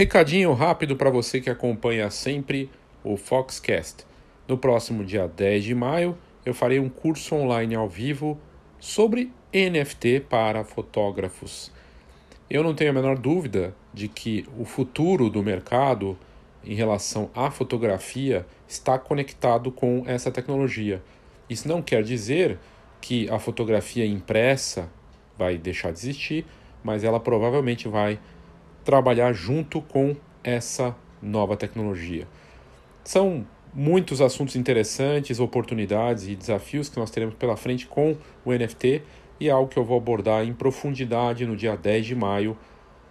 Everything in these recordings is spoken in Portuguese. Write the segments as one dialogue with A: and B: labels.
A: Recadinho rápido para você que acompanha sempre o Foxcast. No próximo dia 10 de maio, eu farei um curso online ao vivo sobre NFT para fotógrafos. Eu não tenho a menor dúvida de que o futuro do mercado em relação à fotografia está conectado com essa tecnologia. Isso não quer dizer que a fotografia impressa vai deixar de existir, mas ela provavelmente vai trabalhar junto com essa nova tecnologia. São muitos assuntos interessantes, oportunidades e desafios que nós teremos pela frente com o NFT e é algo que eu vou abordar em profundidade no dia 10 de maio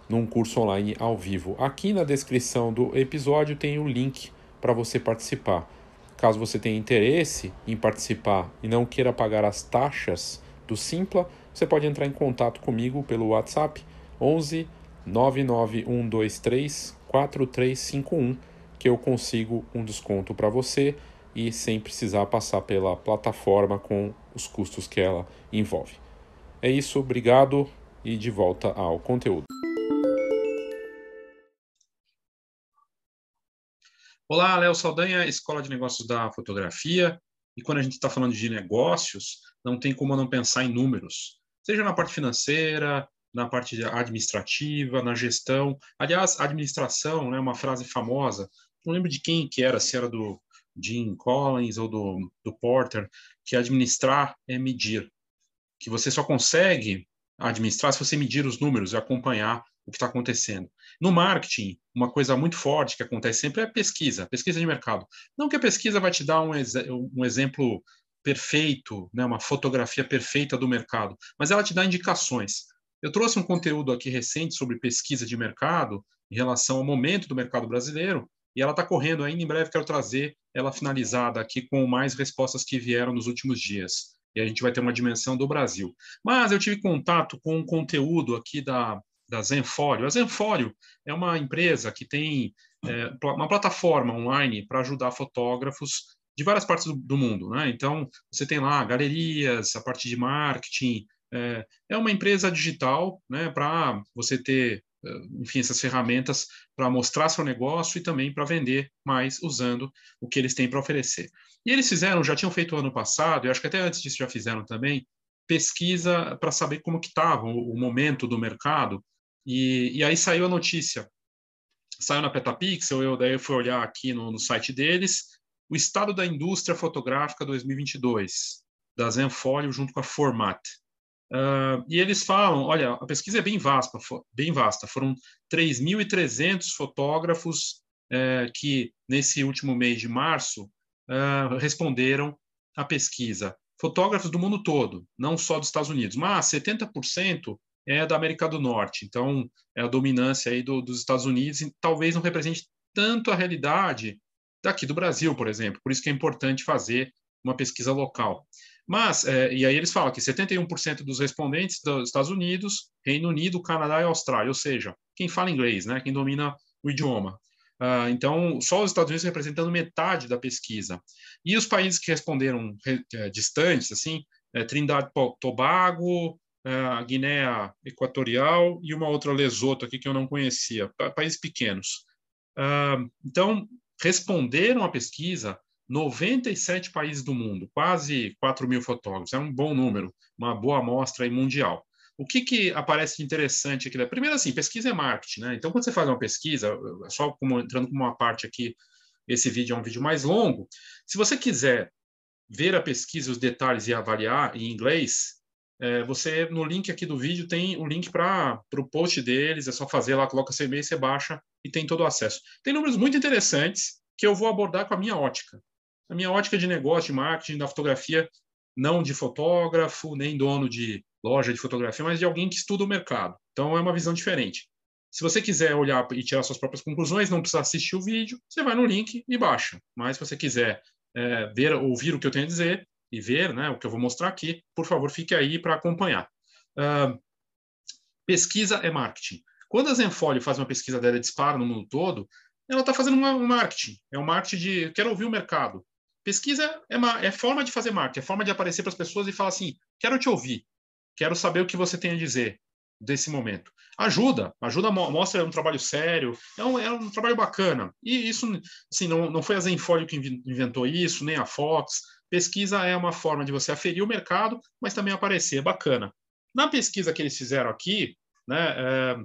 A: num curso online ao vivo. Aqui na descrição do episódio tem o link para você participar. Caso você tenha interesse em participar e não queira pagar as taxas do Simpla, você pode entrar em contato comigo pelo WhatsApp 11 99123 4351 que eu consigo um desconto para você e sem precisar passar pela plataforma com os custos que ela envolve. É isso, obrigado e de volta ao conteúdo.
B: Olá, Léo Saldanha, Escola de Negócios da Fotografia. E quando a gente está falando de negócios, não tem como não pensar em números, seja na parte financeira, na parte administrativa, na gestão. Aliás, administração é né, uma frase famosa não lembro de quem que era, se era do Jim Collins ou do, do Porter, que administrar é medir. Que você só consegue administrar se você medir os números e acompanhar o que está acontecendo. No marketing, uma coisa muito forte que acontece sempre é pesquisa, pesquisa de mercado. Não que a pesquisa vai te dar um, ex um exemplo perfeito, né, uma fotografia perfeita do mercado, mas ela te dá indicações. Eu trouxe um conteúdo aqui recente sobre pesquisa de mercado em relação ao momento do mercado brasileiro, e ela está correndo ainda. Em breve quero trazer ela finalizada aqui com mais respostas que vieram nos últimos dias. E a gente vai ter uma dimensão do Brasil. Mas eu tive contato com um conteúdo aqui da, da Zenfólio. A Zenfólio é uma empresa que tem é, uma plataforma online para ajudar fotógrafos de várias partes do, do mundo. Né? Então, você tem lá galerias, a parte de marketing. É, é uma empresa digital né, para você ter enfim, essas ferramentas para mostrar seu negócio e também para vender mais usando o que eles têm para oferecer. E eles fizeram, já tinham feito ano passado, e acho que até antes disso já fizeram também, pesquisa para saber como que estava o, o, momento do mercado, e, e, aí saiu a notícia. Saiu na Petapixel, eu daí eu fui olhar aqui no, no site deles, o estado da indústria fotográfica 2022, da Zenfolio junto com a Format. Uh, e eles falam, olha, a pesquisa é bem vasta, bem vasta. Foram 3.300 fotógrafos uh, que nesse último mês de março uh, responderam à pesquisa. Fotógrafos do mundo todo, não só dos Estados Unidos, mas 70% é da América do Norte. Então, é a dominância aí do, dos Estados Unidos e talvez não represente tanto a realidade daqui do Brasil, por exemplo. Por isso que é importante fazer uma pesquisa local. Mas, é, e aí eles falam que 71% dos respondentes dos Estados Unidos, Reino Unido, Canadá e Austrália, ou seja, quem fala inglês, né, quem domina o idioma. Uh, então, só os Estados Unidos representando metade da pesquisa. E os países que responderam é, distantes, assim, é, Trindade Tobago, é, Guiné Equatorial e uma outra Lesoto aqui que eu não conhecia, países pequenos. Uh, então, responderam à pesquisa 97 países do mundo, quase 4 mil fotógrafos, é um bom número, uma boa amostra mundial. O que, que aparece interessante aqui? Primeiro, assim, pesquisa é marketing, né? Então, quando você faz uma pesquisa, só como, entrando como uma parte aqui, esse vídeo é um vídeo mais longo. Se você quiser ver a pesquisa, os detalhes e avaliar em inglês, é, você, no link aqui do vídeo, tem o link para o post deles, é só fazer lá, coloca seu e-mail, você baixa e tem todo o acesso. Tem números muito interessantes que eu vou abordar com a minha ótica a minha ótica de negócio, de marketing, da fotografia, não de fotógrafo, nem dono de loja de fotografia, mas de alguém que estuda o mercado. Então é uma visão diferente. Se você quiser olhar e tirar suas próprias conclusões, não precisa assistir o vídeo, você vai no link e baixa. Mas se você quiser é, ver, ouvir o que eu tenho a dizer e ver né, o que eu vou mostrar aqui, por favor, fique aí para acompanhar. Uh, pesquisa é marketing. Quando a Zenfolio faz uma pesquisa dela dispara no mundo todo, ela está fazendo um marketing. É um marketing de quero ouvir o mercado. Pesquisa é, uma, é forma de fazer marketing, é forma de aparecer para as pessoas e falar assim: quero te ouvir, quero saber o que você tem a dizer. desse momento. Ajuda, ajuda, mostra um trabalho sério, é um, é um trabalho bacana. E isso, assim, não, não foi a Zenfolio que inventou isso, nem a Fox. Pesquisa é uma forma de você aferir o mercado, mas também aparecer, é bacana. Na pesquisa que eles fizeram aqui, né, é,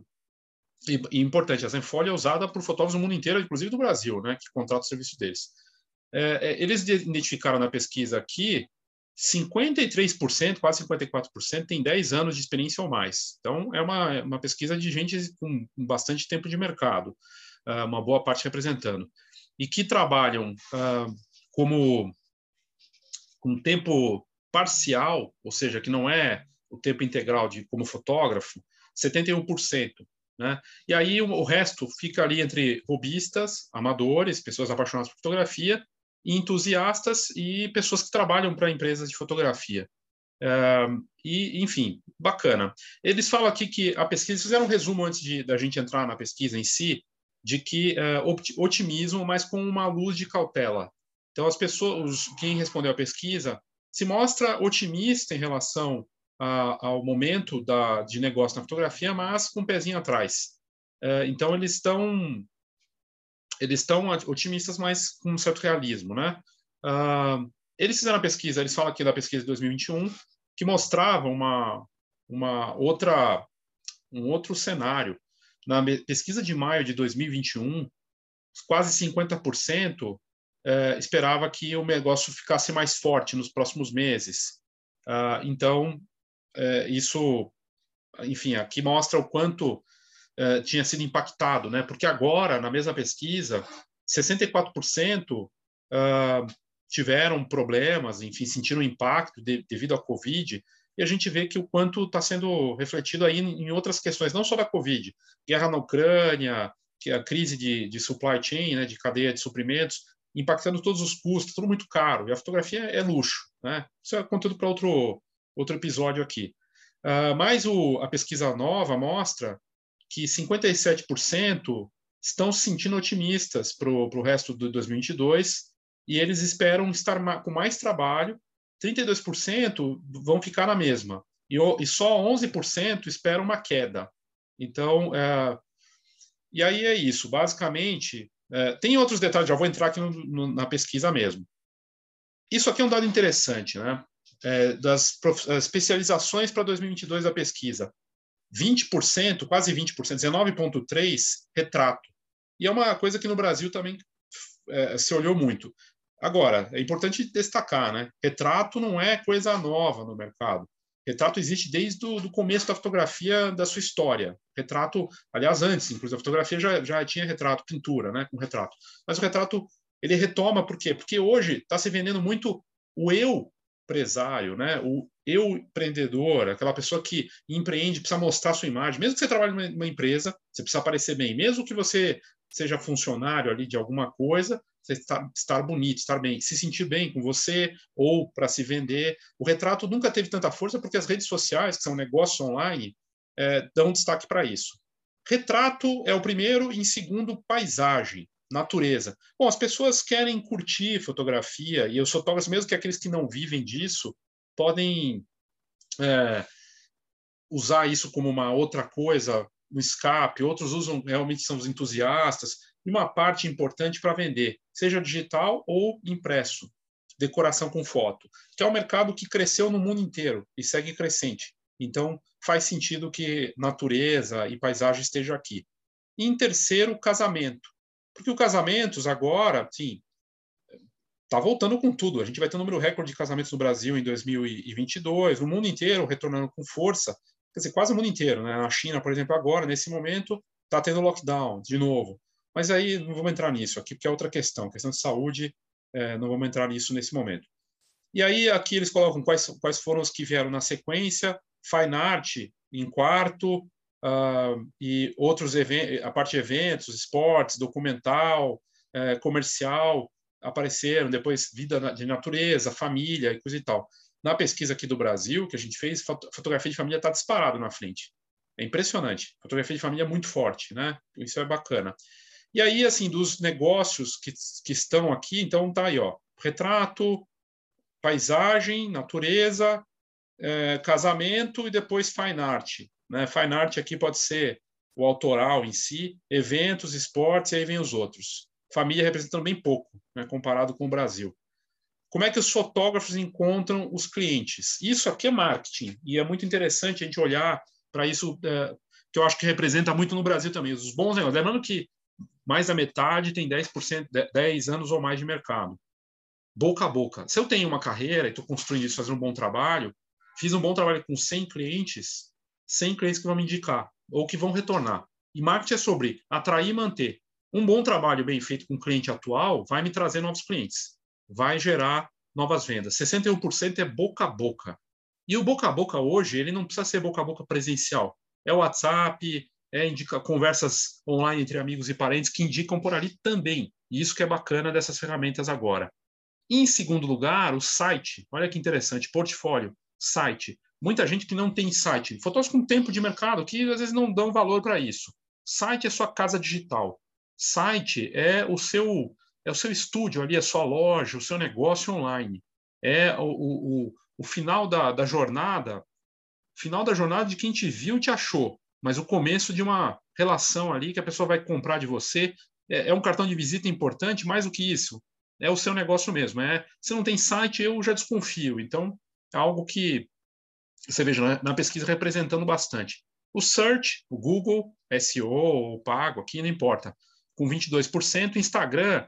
B: e, e importante, a Zenfolio é usada por fotógrafos do mundo inteiro, inclusive do Brasil, né, que contratam o serviço deles. É, é eles identificaram na pesquisa aqui 53%, quase 54%, tem 10 anos de experiência ou mais. Então, é uma, uma pesquisa de gente com bastante tempo de mercado, ah, uma boa parte representando. E que trabalham uh, como com tempo parcial, ou seja, que não é o tempo integral de como fotógrafo, 71%. Né? E aí o, o resto fica ali entre robistas, amadores, pessoas apaixonadas por fotografia entusiastas e pessoas que trabalham para empresas de fotografia. Uh, e, enfim, bacana. Eles falam aqui que a pesquisa, fizeram um resumo antes de da gente entrar na pesquisa em si, de que uh, otimismo, mas com uma luz de cautela. Então, as pessoas, quem respondeu a pesquisa, se mostra otimista em relação a, ao momento da, de negócio na fotografia, mas com um pezinho atrás. Uh, então, eles estão eles estão otimistas, mas com um certo realismo, né? Uh, eles fizeram a pesquisa, eles falam aqui da pesquisa de 2021, que mostrava uma, uma outra, um outro cenário. Na pesquisa de maio de 2021, quase 50% eh, esperava que o negócio ficasse mais forte nos próximos meses. Uh, então, eh, isso, enfim, aqui mostra o quanto uh, tinha sido impactado, né? Porque agora, na mesma pesquisa, 64% uh, tiveram problemas, enfim, sentiram impacto de, devido à Covid, e a gente vê que o quanto está sendo refletido aí em, outras questões, não só da Covid, guerra na Ucrânia, a crise de, de supply chain, né, de cadeia de suprimentos, impactando todos os custos, tudo muito caro, e a fotografia é luxo, né? Isso é conteúdo para outro, outro episódio aqui. Uh, mas o, a pesquisa nova mostra que 57% estão se sentindo otimistas para o resto de 2022 e eles esperam estar com mais trabalho. 32% vão ficar na mesma e, e só 11% esperam uma queda. Então, é, e aí é isso. Basicamente, é, tem outros detalhes. Já vou entrar aqui no, no, na pesquisa mesmo. Isso aqui é um dado interessante, né? É, das especializações para 2022 da pesquisa. 20%, quase 20%, 19,3% retrato. E é uma coisa que no Brasil também é, se olhou muito. Agora, é importante destacar, né? Retrato não é coisa nova no mercado. Retrato existe desde o começo da fotografia da sua história. Retrato, aliás, antes, inclusive, a fotografia já, já tinha retrato, pintura, né? Com retrato. Mas o retrato, ele retoma por quê? Porque hoje está se vendendo muito o eu empresário, né? O eu empreendedor, aquela pessoa que empreende, precisa mostrar sua imagem. Mesmo que você trabalhe numa empresa, você precisa aparecer bem. Mesmo que você seja funcionário ali de alguma coisa, você estar, estar bonito, estar bem, se sentir bem com você ou para se vender. O retrato nunca teve tanta força porque as redes sociais, que são negócios online, é, dão destaque para isso. Retrato é o primeiro, e em segundo, paisagem natureza. Bom, as pessoas querem curtir fotografia, e os fotógrafos, mesmo que aqueles que não vivem disso, podem é, usar isso como uma outra coisa, no escape, outros usam, realmente são os entusiastas, e uma parte importante para vender, seja digital ou impresso, decoração com foto, que é um mercado que cresceu no mundo inteiro e segue crescente. Então, faz sentido que natureza e paisagem esteja aqui. E em terceiro, casamento. Porque o casamentos agora, sim, está voltando com tudo. A gente vai ter um número recorde de casamentos no Brasil em 2022, no mundo inteiro retornando com força. Quer dizer, quase o mundo inteiro. Né? Na China, por exemplo, agora, nesse momento, está tendo lockdown de novo. Mas aí não vamos entrar nisso aqui, porque é outra questão. Questão de saúde, é, não vamos entrar nisso nesse momento. E aí aqui eles colocam quais, quais foram os que vieram na sequência. Fine Art em quarto, uh, e outros eventos, a parte de eventos, esportes, documental, uh, comercial, apareceram, depois vida de natureza, família e coisa e tal. Na pesquisa aqui do Brasil, que a gente fez, fotografia de família está disparado na frente. É impressionante. Fotografia de família é muito forte, né? Isso é bacana. E aí, assim, dos negócios que, que estão aqui, então tá aí, ó, retrato, paisagem, natureza, é, casamento e depois fine art. Né? Fine art aqui pode ser o autoral em si, eventos, esportes, e aí vem os outros. Família representando bem pouco, né, comparado com o Brasil. Como é que os fotógrafos encontram os clientes? Isso aqui é marketing, e é muito interessante a gente olhar para isso, é, que eu acho que representa muito no Brasil também, os bons negócios. Lembrando que mais da metade tem 10%, 10 anos ou mais de mercado. Boca a boca. Se eu tenho uma carreira e estou construindo isso, fazendo um bom trabalho, fiz um bom trabalho com 100 clientes, 100 clientes que vão me indicar ou que vão retornar. E marketing é sobre atrair e manter. Um bom trabalho bem feito com o cliente atual vai me trazer novos clientes, vai gerar novas vendas. 61% é boca a boca. E o boca a boca hoje, ele não precisa ser boca a boca presencial. É o WhatsApp, é indica, conversas online entre amigos e parentes que indicam por ali também. E isso que é bacana dessas ferramentas agora. Em segundo lugar, o site. Olha que interessante, portfólio, site. Muita gente que não tem site, fotógrafos com tempo de mercado que às vezes não dão valor para isso. Site é sua casa digital. Site é o seu é o seu estúdio ali, a sua loja, o seu negócio online. É o, o, o final da, da jornada, final da jornada de quem te viu te achou, mas o começo de uma relação ali que a pessoa vai comprar de você. É, é um cartão de visita importante, mais do que isso. É o seu negócio mesmo. É, se não tem site, eu já desconfio. Então, é algo que você veja né, na pesquisa representando bastante. O search, o Google, SEO, o pago, aqui não importa, com 22%. O Instagram,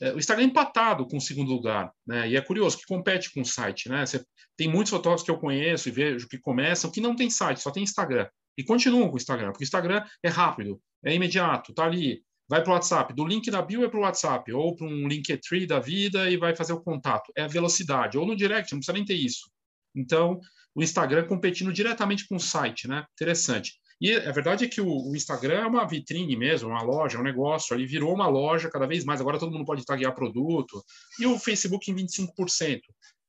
B: é, o Instagram é empatado com o segundo lugar, né? E é curioso que compete com o site, né? Você, tem muitos fotógrafos que eu conheço e vejo que começam que não tem site, só tem Instagram. E continuam com o Instagram, porque o Instagram é rápido, é imediato, tá ali, vai para o WhatsApp, do link da bio é para o WhatsApp, ou para um Linktree da vida e vai fazer o contato. É a velocidade, ou no direct, não precisa nem ter isso. Então, o Instagram competindo diretamente com o site, né? Interessante. E a verdade é que o, o Instagram é uma vitrine mesmo, uma loja, um negócio, ali virou uma loja cada vez mais. Agora todo mundo pode taguear produto. E o Facebook em 25%.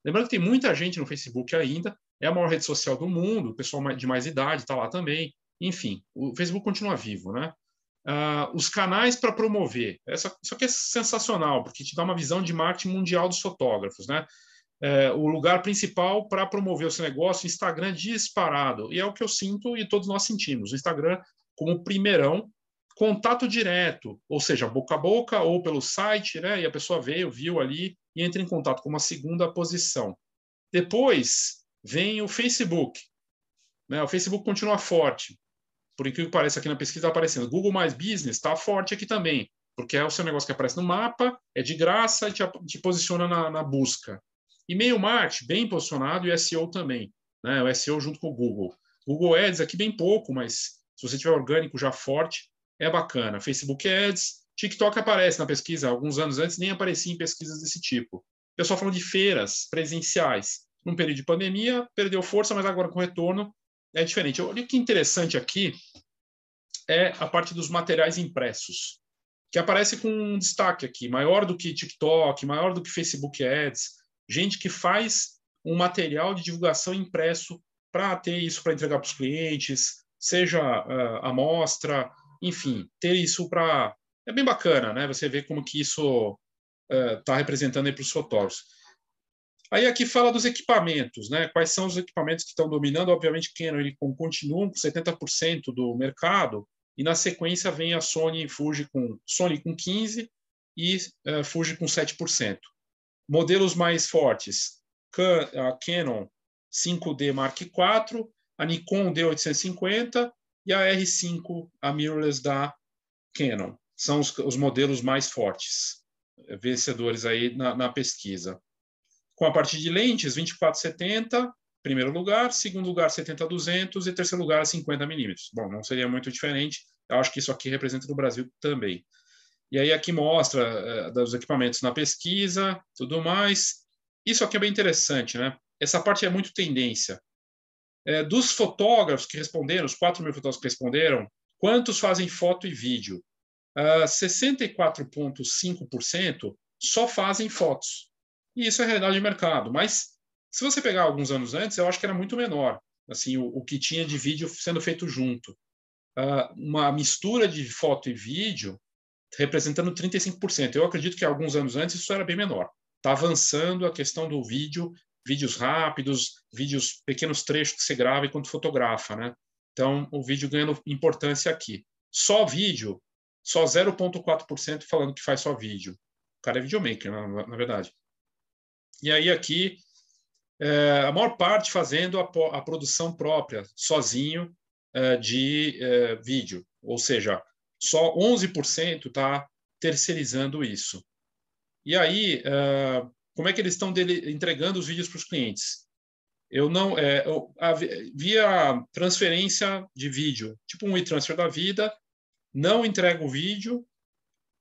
B: Lembrando que tem muita gente no Facebook ainda, é a maior rede social do mundo, o pessoal de mais idade está lá também. Enfim, o Facebook continua vivo, né? Uh, os canais para promover. Essa, isso aqui é sensacional, porque te dá uma visão de marketing mundial dos fotógrafos, né? É, o lugar principal para promover o seu negócio, o Instagram disparado. E é o que eu sinto e todos nós sentimos. O Instagram como primeirão, contato direto, ou seja, boca a boca ou pelo site, né? E a pessoa veio, viu ali e entra em contato com uma segunda posição. Depois vem o Facebook. Né? O Facebook continua forte. Por incrível que pareça, aqui na pesquisa está aparecendo. Google Mais Business está forte aqui também, porque é o seu negócio que aparece no mapa, é de graça e te, te posiciona na, na busca. E-mail marketing, bem posicionado, e SEO também. Né? O SEO junto com o Google. Google Ads aqui bem pouco, mas se você tiver orgânico já forte, é bacana. Facebook Ads, TikTok aparece na pesquisa, alguns anos antes nem aparecia em pesquisas desse tipo. O pessoal falando de feiras presenciais. Num período de pandemia, perdeu força, mas agora com retorno é diferente. Olha que interessante aqui é a parte dos materiais impressos, que aparece com um destaque aqui, maior do que TikTok, maior do que Facebook Ads, gente que faz um material de divulgação impresso para ter isso para entregar para os clientes, seja uh, amostra, enfim, ter isso para. É bem bacana, né? Você vê como que isso está uh, representando para os fotógrafos. Aí aqui fala dos equipamentos, né? Quais são os equipamentos que estão dominando? Obviamente, Canon ele continua com 70% do mercado e na sequência vem a Sony Fuji com Sony com 15 e uh, Fuji com 7%. Modelos mais fortes, a Canon 5D Mark IV, a Nikon D850 e a R5, a mirrorless da Canon. São os, os modelos mais fortes, vencedores aí na, na pesquisa. Com a parte de lentes, 2470, primeiro lugar, segundo lugar 70-200 e terceiro lugar 50 milímetros. Bom, não seria muito diferente. Eu acho que isso aqui representa no Brasil também. E aí aqui mostra é, dos equipamentos na pesquisa, tudo mais. Isso aqui é bem interessante, né? Essa parte é muito tendência. É, dos fotógrafos que responderam, os 4 mil fotógrafos que responderam, quantos fazem foto e vídeo? Uh, 64,5% só fazem fotos. E isso é realidade de mercado. Mas, se você pegar alguns anos antes, eu acho que era muito menor. Assim, o, o que tinha de vídeo sendo feito junto. Uh, uma mistura de foto e vídeo representando 35%. Eu acredito que alguns anos antes isso era bem menor. Está avançando a questão do vídeo, vídeos rápidos, vídeos, pequenos trechos que você grava enquanto fotografa, né? Então, o vídeo ganhando importância aqui. Só vídeo, só 0,4% falando que faz só vídeo. O cara é videomaker, na, na verdade. E aí aqui, é, a maior parte fazendo a, a produção própria, sozinho, é, de é, vídeo. Ou seja, só 11% está terceirizando isso. E aí, é, como é que eles estão entregando os vídeos para os clientes? Eu não é, eu, via transferência de vídeo, tipo um e-transfer da vida, não entrego o vídeo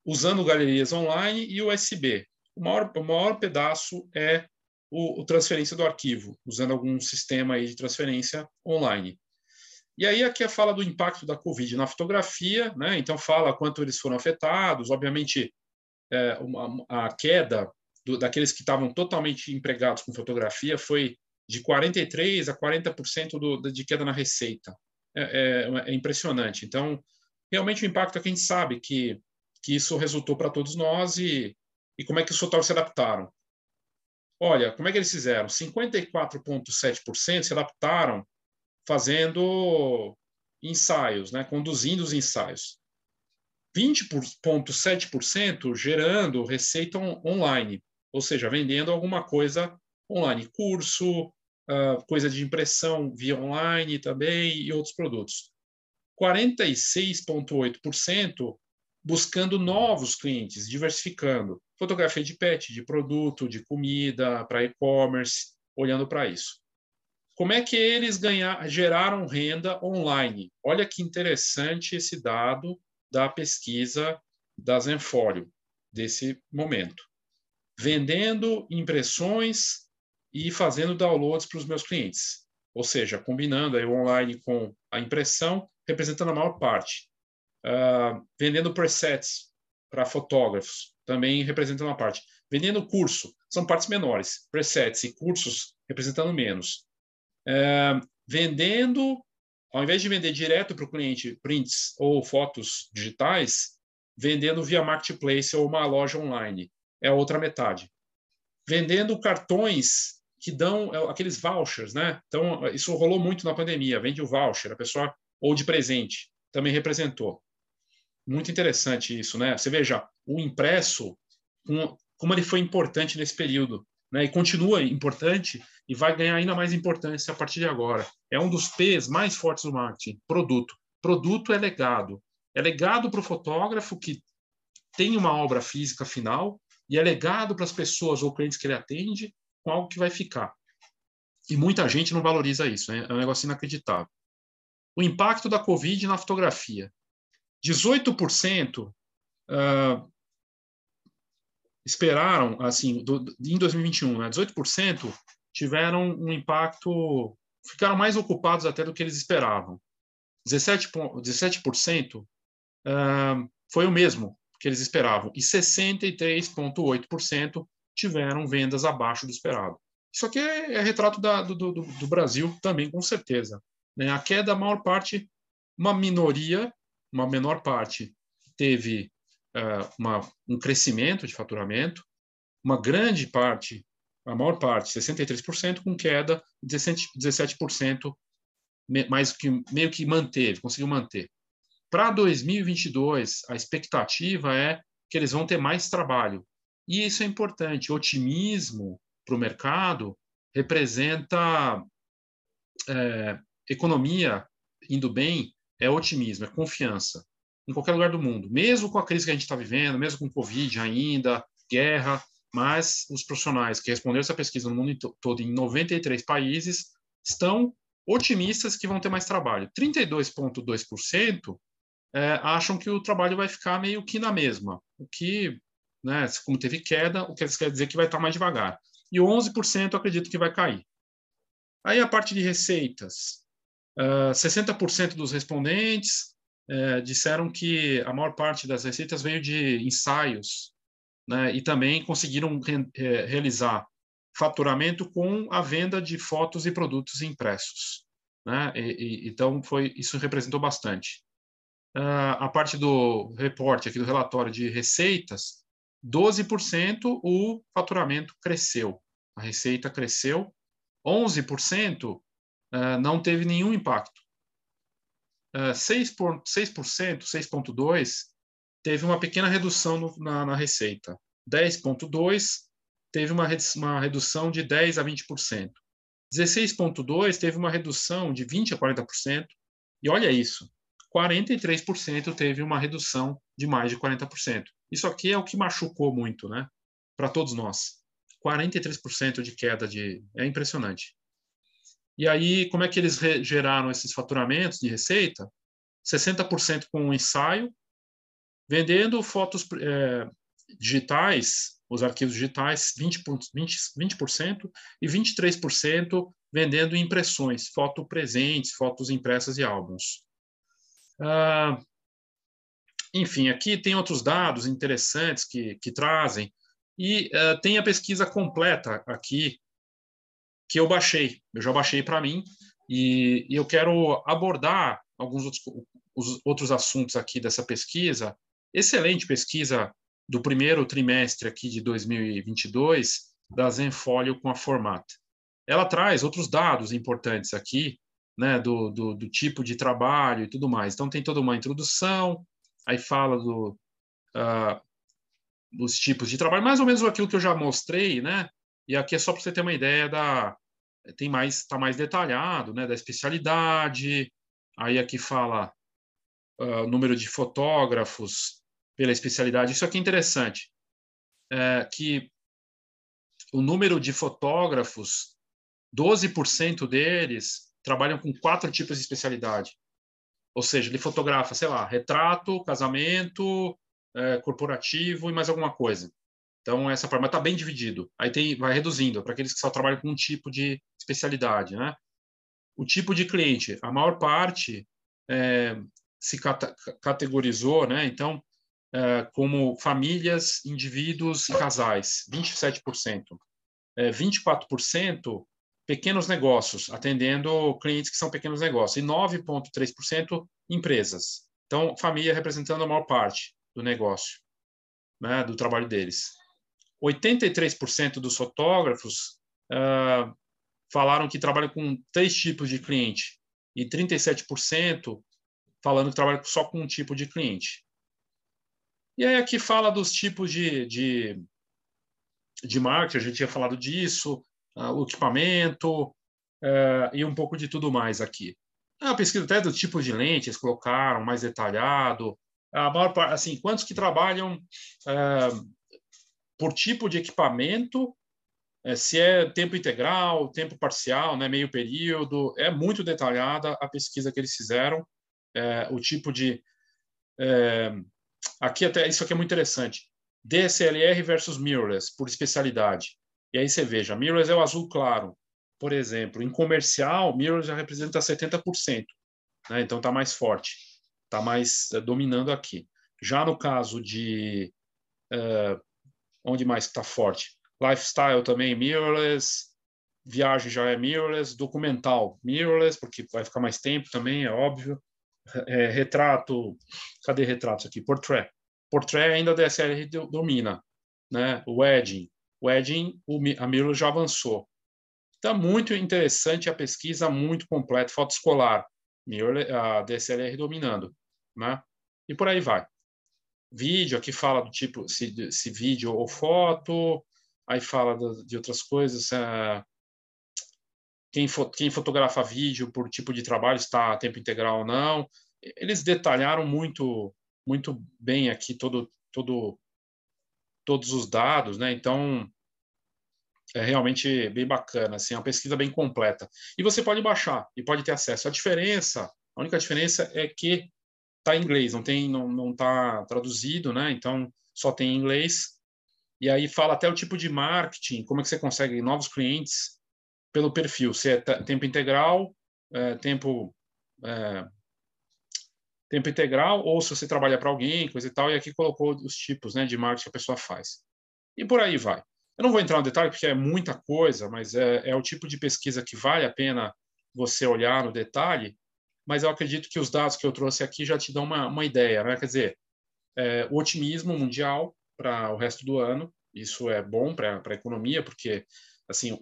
B: usando galerias online e USB. O maior, o maior pedaço é o, o transferência do arquivo, usando algum sistema aí de transferência online. E aí aqui a fala do impacto da Covid na fotografia, né? Então fala quanto eles foram afetados, obviamente é, uma, a queda do, daqueles que estavam totalmente empregados com fotografia foi de 43 a 40% do, de queda na receita. É, é, é, impressionante. Então, realmente o impacto é que a gente sabe que, que isso resultou para todos nós e, e como é que os fotógrafos se adaptaram. Olha, como é que eles fizeram? 54,7% se adaptaram fazendo ensaios, né, conduzindo os ensaios. 20,7% gerando receita on online, ou seja, vendendo alguma coisa online, curso, uh, coisa de impressão via online também e outros produtos. 46,8% buscando novos clientes, diversificando. Fotografia de pet, de produto, de comida, para e-commerce, olhando para isso. Como é que eles ganhar, geraram renda online? Olha que interessante esse dado da pesquisa da Zenfólio, desse momento. Vendendo impressões e fazendo downloads para os meus clientes. Ou seja, combinando aí o online com a impressão, representando a maior parte. Uh, vendendo presets para fotógrafos, também representando uma parte. Vendendo curso, são partes menores. Presets e cursos representando menos. É, vendendo, ao invés de vender direto para o cliente prints ou fotos digitais, vendendo via marketplace ou uma loja online, é a outra metade. Vendendo cartões que dão é, aqueles vouchers, né? Então, isso rolou muito na pandemia, vende o voucher, a pessoa, ou de presente, também representou. Muito interessante isso, né? Você veja, o impresso, como ele foi importante nesse período né, e continua importante e vai ganhar ainda mais importância a partir de agora. É um dos P's mais fortes do marketing, produto. Produto é legado. É legado para o fotógrafo que tem uma obra física final e é legado para as pessoas ou clientes que ele atende com algo que vai ficar. E muita gente não valoriza isso, né? é um negócio inacreditável. O impacto da Covid na fotografia. 18% uh, esperaram, assim, do, em 2021, né, 18% tiveram um impacto, ficaram mais ocupados até do que eles esperavam. 17%, 17% uh, foi o mesmo que eles esperavam, e 63,8% tiveram vendas abaixo do esperado. Isso aqui é, é retrato da, do, do, do, Brasil também, com certeza. Né? A queda, a maior parte, uma minoria, uma menor parte, teve uh, uma, um crescimento de faturamento, uma grande parte, a maior parte, 63%, com queda, 17%, mais que meio que manteve, conseguiu manter. Para 2022, a expectativa é que eles vão ter mais trabalho. E isso é importante. Otimismo para o mercado representa é, economia indo bem, é otimismo, é confiança em qualquer lugar do mundo, mesmo com a crise que a gente está vivendo, mesmo com Covid ainda, guerra, mas os profissionais que responderam essa pesquisa no mundo todo, em 93 países, estão otimistas que vão ter mais trabalho. 32,2% é, acham que o trabalho vai ficar meio que na mesma, o que, né, como teve queda, o que quer dizer que vai estar mais devagar. E 11% acredito que vai cair. Aí a parte de receitas, uh, 60% dos respondentes é, disseram que a maior parte das receitas veio de ensaios, né, e também conseguiram re, é, realizar faturamento com a venda de fotos e produtos impressos. Né? E, e, então, foi isso representou bastante. Uh, a parte do reporte, aqui do relatório de receitas, 12% o faturamento cresceu, a receita cresceu, 11% uh, não teve nenhum impacto 6%, 6%, teve uma pequena redução no, na, na, receita. 10,2% teve uma, uma redução de 10% a 20%. 16,2% teve uma redução de 20% a 40%. E olha isso, 43% teve uma redução de mais de 40%. Isso aqui é o que machucou muito, né? Para todos nós. 43% de queda de. É impressionante. E aí, como é que eles geraram esses faturamentos de receita? 60% com o ensaio, vendendo fotos é, digitais, os arquivos digitais, 20%, 20, 20% e 23% vendendo impressões, foto presentes, fotos impressas e álbuns. Ah, enfim, aqui tem outros dados interessantes que, que trazem, e uh, tem a pesquisa completa aqui que eu baixei. Eu já baixei para mim e, e, eu quero abordar alguns outros, os, outros assuntos aqui dessa pesquisa. Excelente pesquisa do primeiro trimestre aqui de 2022 da Zenfolio com a Formata. Ela traz outros dados importantes aqui, né, do, do, do, tipo de trabalho e tudo mais. Então tem toda uma introdução, aí fala do, uh, dos tipos de trabalho, mais ou menos aquilo que eu já mostrei, né? E aqui é só para você ter uma ideia da tem mais está mais detalhado, né, da especialidade. Aí aqui fala uh, o número de fotógrafos pela especialidade. Isso aqui é interessante, é, que o número de fotógrafos, 12% deles trabalham com quatro tipos de especialidade. Ou seja, ele fotografa, sei lá, retrato, casamento, é, corporativo e mais alguma coisa. Então, essa parte está bem dividido. Aí tem, vai reduzindo para aqueles que só trabalham com um tipo de especialidade. Né? O tipo de cliente, a maior parte é, se cata categorizou, né? então, é, como famílias, indivíduos e casais, 27%. É, 24% pequenos negócios, atendendo clientes que são pequenos negócios, e 9,3% empresas. Então, família representando a maior parte do negócio, né, do trabalho deles. 83% dos fotógrafos uh, falaram que trabalham com três tipos de cliente e 37% falando que trabalham só com um tipo de cliente. E aí aqui fala dos tipos de, de, de marketing, a gente tinha falado disso, uh, o equipamento uh, e um pouco de tudo mais aqui. A pesquisa até do tipo de lente, eles colocaram mais detalhado. A maior parte, assim, quantos que trabalham uh, por tipo de equipamento, é, se é tempo integral, tempo parcial, né, meio período, é muito detalhada a pesquisa que eles fizeram, é, o tipo de é, aqui até isso aqui é muito interessante, DSLR versus mirrorless por especialidade. E aí você veja, mirrorless é o azul claro. Por exemplo, em comercial, mirrorless já representa 70%, né? Então está mais forte, está mais é, dominando aqui. Já no caso de uh, Onde mais está forte? Lifestyle também mirrorless, viagem já é mirrorless, documental mirrorless, porque vai ficar mais tempo também, é óbvio. É, retrato, cadê retratos aqui? Portrait. Portrait ainda a DSLR domina, né? Wedding. Wedding, a mirrorless já avançou. Então, muito interessante a pesquisa, muito completa. Foto escolar, a DSLR dominando, né? E por aí vai vídeo, aqui fala do tipo se, se vídeo ou foto, aí fala de outras coisas. É, quem, fo, quem fotografa vídeo por tipo de trabalho está a tempo integral ou não. Eles detalharam muito muito bem aqui todo, todo, todos os dados, né? Então é realmente bem bacana, assim, é uma pesquisa bem completa. E você pode baixar e pode ter acesso. A diferença, a única diferença é que está em inglês, não tem, não, não tá traduzido, né? Então só tem em inglês. E aí fala até o tipo de marketing, como é que você consegue novos clientes pelo perfil, se é tempo integral, é, tempo é, tempo integral ou se você trabalha para alguém, coisa e tal. E aqui colocou os tipos, né, de marketing que a pessoa faz. E por aí vai. Eu não vou entrar no detalhe porque é muita coisa, mas é, é o tipo de pesquisa que vale a pena você olhar no detalhe mas eu acredito que os dados que eu trouxe aqui já te dão uma, uma ideia, né? Quer dizer, é, o otimismo mundial para o resto do ano, isso é bom para a economia, porque, assim,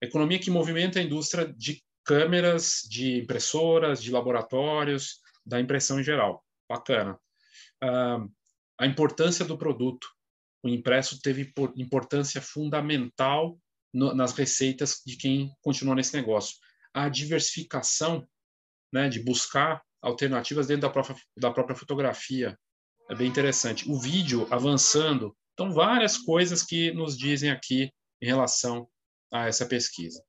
B: economia que movimenta a indústria de câmeras, de impressoras, de laboratórios, da impressão em geral. Bacana. Uh, a importância do produto. O impresso teve importância fundamental no, nas receitas de quem continuou nesse negócio. A diversificação, né, de buscar alternativas dentro da própria, da própria fotografia, é bem interessante. O vídeo avançando. Então, várias coisas que nos dizem aqui em relação a essa pesquisa.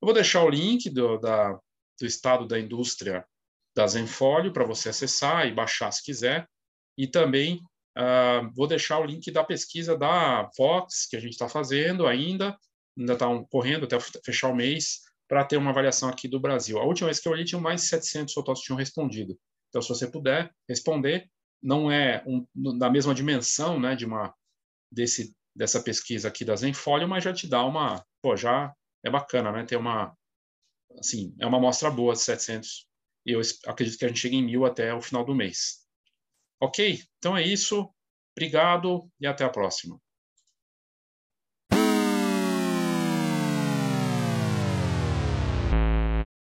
B: Eu vou deixar o link do, da, do estado da indústria da Zenfolio para você acessar e baixar se quiser. E também uh, vou deixar o link da pesquisa da Fox, que a gente está fazendo ainda, ainda está correndo até fechar o mês, para ter uma avaliação aqui do Brasil. A última vez que eu olhei, tinha mais de 700 fotógrafos que tinham respondido. Então, se você puder responder, não é um, da mesma dimensão né, de uma desse dessa pesquisa aqui da Zenfolio, mas já te dá uma, pô, já é bacana, né? Ter uma assim, é uma amostra boa de 700 e eu acredito que a gente chegue em mil até o final do mês. Ok? Então é isso. Obrigado e até a próxima.